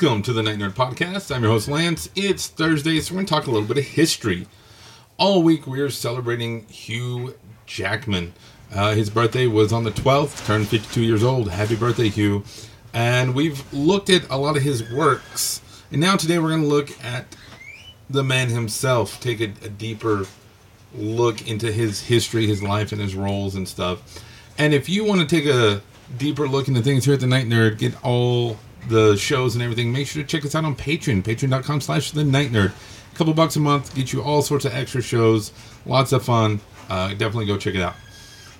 Welcome to the Night Nerd Podcast. I'm your host, Lance. It's Thursday, so we're going to talk a little bit of history. All week, we are celebrating Hugh Jackman. Uh, his birthday was on the 12th, turned 52 years old. Happy birthday, Hugh. And we've looked at a lot of his works. And now, today, we're going to look at the man himself, take a, a deeper look into his history, his life, and his roles and stuff. And if you want to take a deeper look into things here at the Night Nerd, get all the shows and everything, make sure to check us out on Patreon, patreon.com slash the night nerd. A couple bucks a month, get you all sorts of extra shows, lots of fun. Uh, definitely go check it out.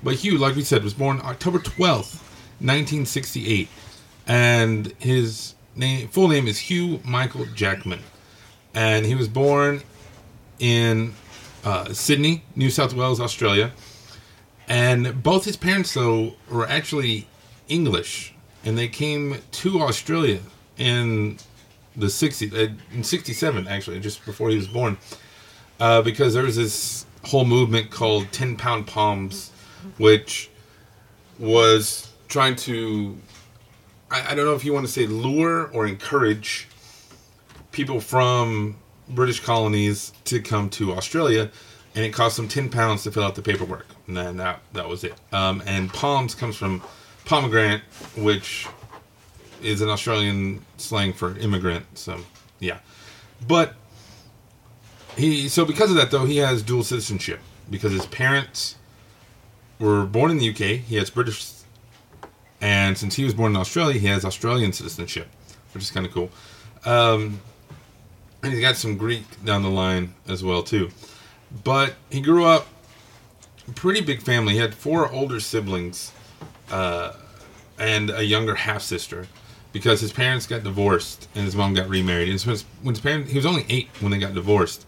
But Hugh, like we said, was born October 12th, 1968. And his name, full name is Hugh Michael Jackman. And he was born in uh, Sydney, New South Wales, Australia. And both his parents, though, were actually English and they came to Australia in the 60s, uh, in 67 actually, just before he was born, uh, because there was this whole movement called 10 pound Poms, which was trying to, I, I don't know if you want to say lure or encourage people from British colonies to come to Australia, and it cost them 10 pounds to fill out the paperwork. And then that, that was it. Um, and Poms comes from pomegranate, which is an Australian slang for immigrant. So, yeah. But he so because of that though, he has dual citizenship because his parents were born in the UK. He has British, and since he was born in Australia, he has Australian citizenship, which is kind of cool. Um, and he's got some Greek down the line as well too. But he grew up pretty big family. He had four older siblings uh, and a younger half sister because his parents got divorced and his mom got remarried. And his, when his parents, he was only eight when they got divorced,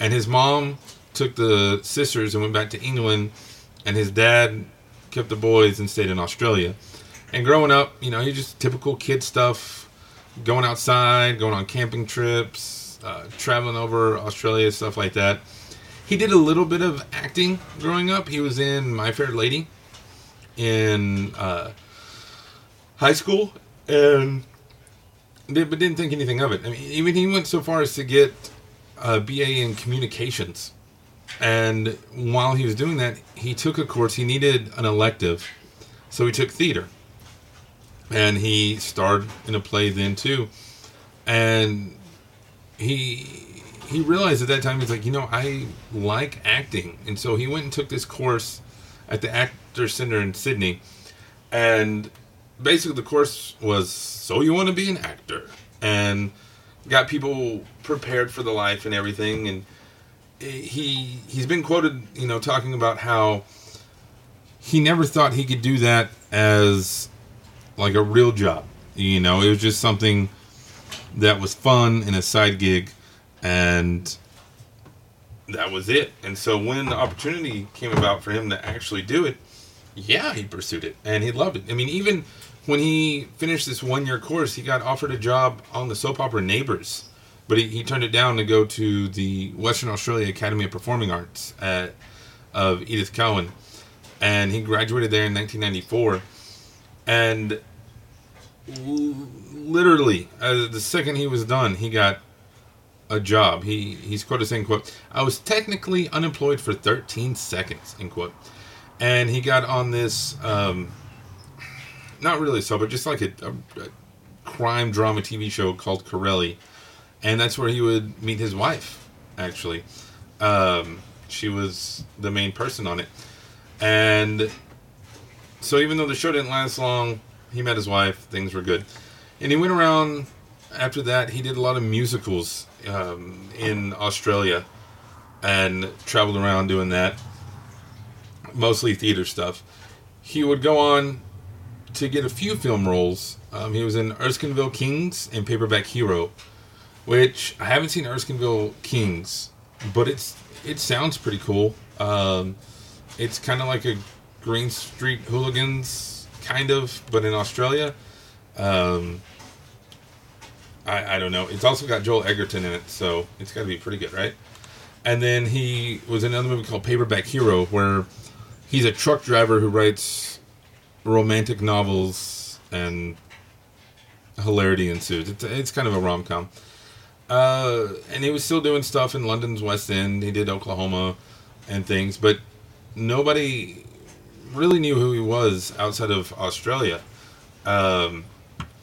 and his mom took the sisters and went back to England, and his dad kept the boys and stayed in Australia. And growing up, you know, he just typical kid stuff, going outside, going on camping trips, uh, traveling over Australia, stuff like that. He did a little bit of acting growing up. He was in My Fair Lady in uh, high school, and did, but didn't think anything of it. I mean, even he went so far as to get a BA in communications. And while he was doing that, he took a course. He needed an elective, so he took theater, and he starred in a play then too. And he he realized at that time he's like, you know, I like acting, and so he went and took this course at the Actor Center in Sydney, and basically the course was so you want to be an actor? And got people prepared for the life and everything and he he's been quoted you know talking about how he never thought he could do that as like a real job you know? It was just something that was fun and a side gig and that was it. And so when the opportunity came about for him to actually do it yeah he pursued it and he loved it i mean even when he finished this one year course, he got offered a job on the soap opera Neighbours, but he, he turned it down to go to the Western Australia Academy of Performing Arts at, of Edith Cowan, and he graduated there in 1994, and literally uh, the second he was done, he got a job. He he's quoted saying, "quote I was technically unemployed for 13 seconds." End quote, and he got on this. Um, not really so, but just like a, a, a crime drama TV show called Corelli, and that's where he would meet his wife. Actually, um, she was the main person on it, and so even though the show didn't last long, he met his wife. Things were good, and he went around. After that, he did a lot of musicals um, in Australia, and traveled around doing that, mostly theater stuff. He would go on to get a few film roles. Um, he was in Erskineville Kings and Paperback Hero, which I haven't seen Erskineville Kings, but it's it sounds pretty cool. Um, it's kind of like a Green Street Hooligans kind of, but in Australia. Um, I, I don't know. It's also got Joel Edgerton in it, so it's got to be pretty good, right? And then he was in another movie called Paperback Hero, where he's a truck driver who writes romantic novels and hilarity ensues. It's, it's kind of a rom com. Uh, and he was still doing stuff in London's West End. He did Oklahoma and things, but nobody really knew who he was outside of Australia. Um,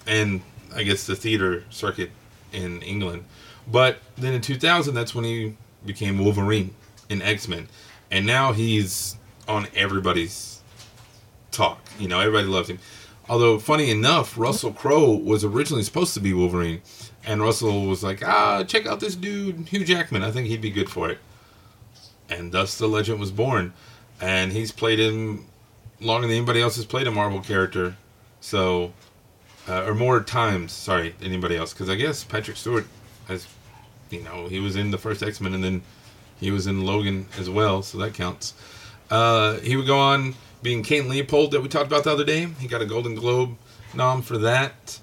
and I guess the theater circuit in England. But then in 2000, that's when he became Wolverine in X Men, and now he's on everybody's talk. You know, everybody loves him. Although, funny enough, Russell Crowe was originally supposed to be Wolverine, and Russell was like, "Ah, check out this dude, Hugh Jackman. I think he'd be good for it." And thus, the legend was born, and he's played him longer than anybody else has played a Marvel character. So uh, or more times, sorry, anybody else. Because I guess Patrick Stewart has, you know, he was in the first X Men and then he was in Logan as well, so that counts. Uh, he would go on being Kate Leopold that we talked about the other day. He got a Golden Globe nom for that,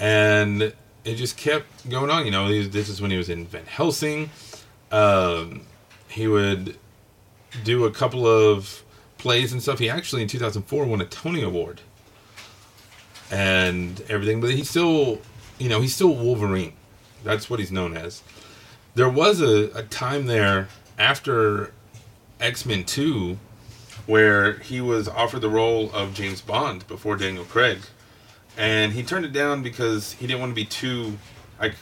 and it just kept going on. You know, this is when he was in Van Helsing. Um, he would do a couple of plays and stuff. He actually in 2004 won a Tony Award and everything. But he's still, you know, he's still Wolverine. That's what he's known as. There was a, a time there after X Men 2 where he was offered the role of James Bond before Daniel Craig. And he turned it down because he didn't want to be too like,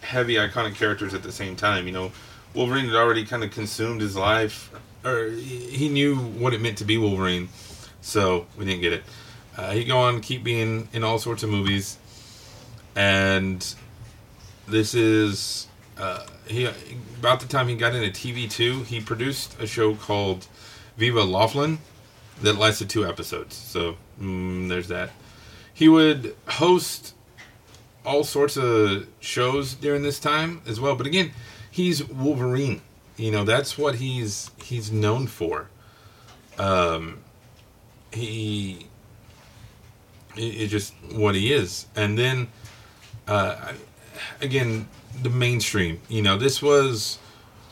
heavy, iconic characters at the same time. You know, Wolverine had already kind of consumed his life, or he knew what it meant to be Wolverine, so we didn't get it. Uh, he go on keep being in all sorts of movies, and this is uh, he about the time he got into TV two. He produced a show called Viva Laughlin that lasted two episodes. So mm, there's that. He would host all sorts of shows during this time as well. But again, he's Wolverine. You know that's what he's he's known for. Um, he it's just what he is. And then, uh, again, the mainstream. You know, this was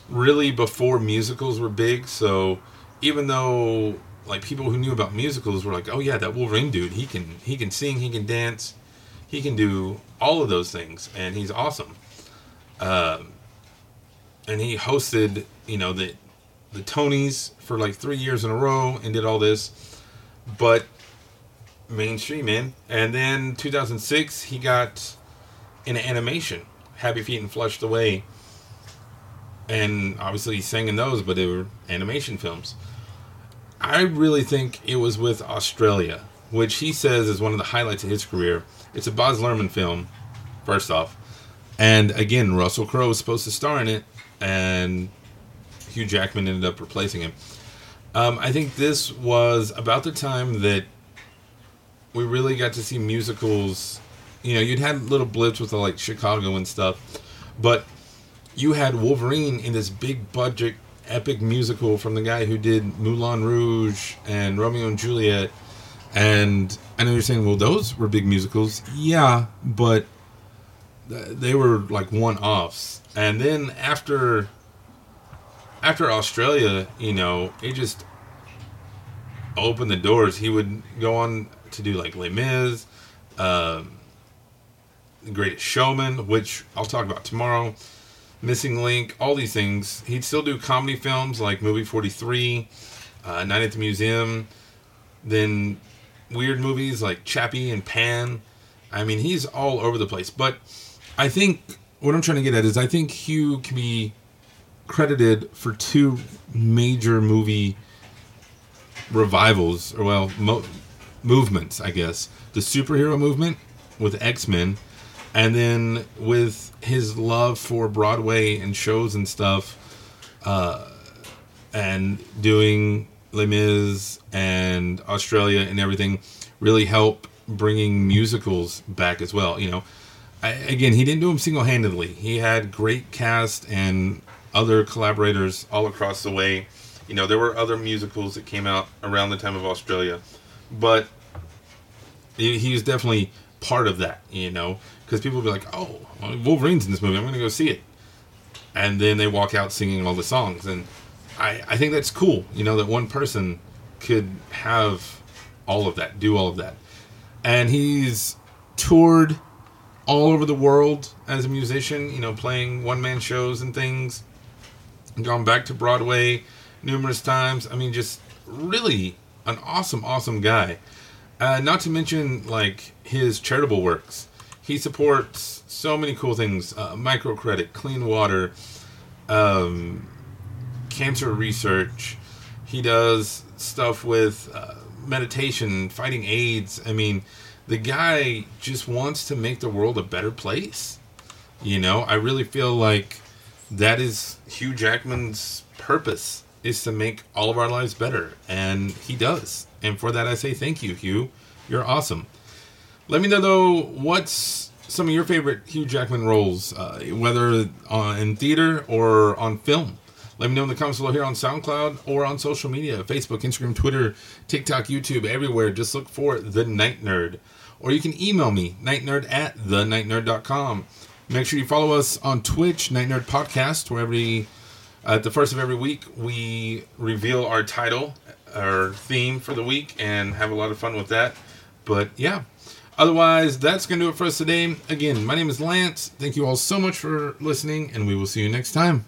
really before musicals were big. So even though like people who knew about musicals were like, oh yeah, that Wolverine dude, he can he can sing, he can dance, he can do all of those things, and he's awesome. Um, and he hosted, you know, the the Tonys for like three years in a row and did all this. But mainstream man. And then 2006, he got in animation, Happy Feet and Flushed Away. And obviously he sang in those, but they were animation films. I really think it was with Australia, which he says is one of the highlights of his career. It's a Baz Luhrmann film, first off. And again, Russell Crowe was supposed to star in it, and Hugh Jackman ended up replacing him. Um, I think this was about the time that we really got to see musicals. You know, you'd had little blips with like Chicago and stuff, but you had Wolverine in this big budget epic musical from the guy who did Moulin Rouge and Romeo and Juliet. And I know you're saying, well, those were big musicals. Yeah, but they were like one offs. And then after after Australia, you know, it just opened the doors. He would go on to do like Les Mis, um, The Greatest Showman, which I'll talk about tomorrow. Missing Link, all these things. He'd still do comedy films like Movie 43, uh, Night at the Museum, then weird movies like Chappie and Pan. I mean, he's all over the place. But I think what I'm trying to get at is I think Hugh can be credited for two major movie revivals, or well, mo- movements, I guess. The superhero movement with X Men, and then with his love for Broadway and shows and stuff, uh, and doing Les Mis and Australia and everything really help bringing musicals back as well. You know, I, again, he didn't do them single handedly. He had great cast and other collaborators all across the way. You know, there were other musicals that came out around the time of Australia, but he, he was definitely part of that. You know, because people would be like, "Oh, Wolverine's in this movie. I'm going to go see it," and then they walk out singing all the songs, and I I think that's cool. You know, that one person could have all of that, do all of that, and he's toured all over the world as a musician. You know, playing one man shows and things. Gone back to Broadway numerous times. I mean, just really an awesome, awesome guy. Uh, not to mention like his charitable works. He supports so many cool things: uh, microcredit, clean water, um, cancer research. He does stuff with uh, meditation, fighting AIDS. I mean, the guy just wants to make the world a better place. You know, I really feel like that is Hugh Jackman's purpose is to make all of our lives better, and he does. And for that, I say thank you, Hugh. You're awesome. Let me know though, what's some of your favorite Hugh Jackman roles, uh, whether uh, in theater or on film. Let me know in the comments below here on SoundCloud or on social media Facebook, Instagram, Twitter, TikTok, YouTube, everywhere. Just look for The Night Nerd. Or you can email me, nightnerd at thenightnerd.com. Make sure you follow us on Twitch, Night Nerd Podcast, where every at the first of every week we reveal our title, our theme for the week, and have a lot of fun with that. But yeah, otherwise, that's going to do it for us today. Again, my name is Lance. Thank you all so much for listening, and we will see you next time.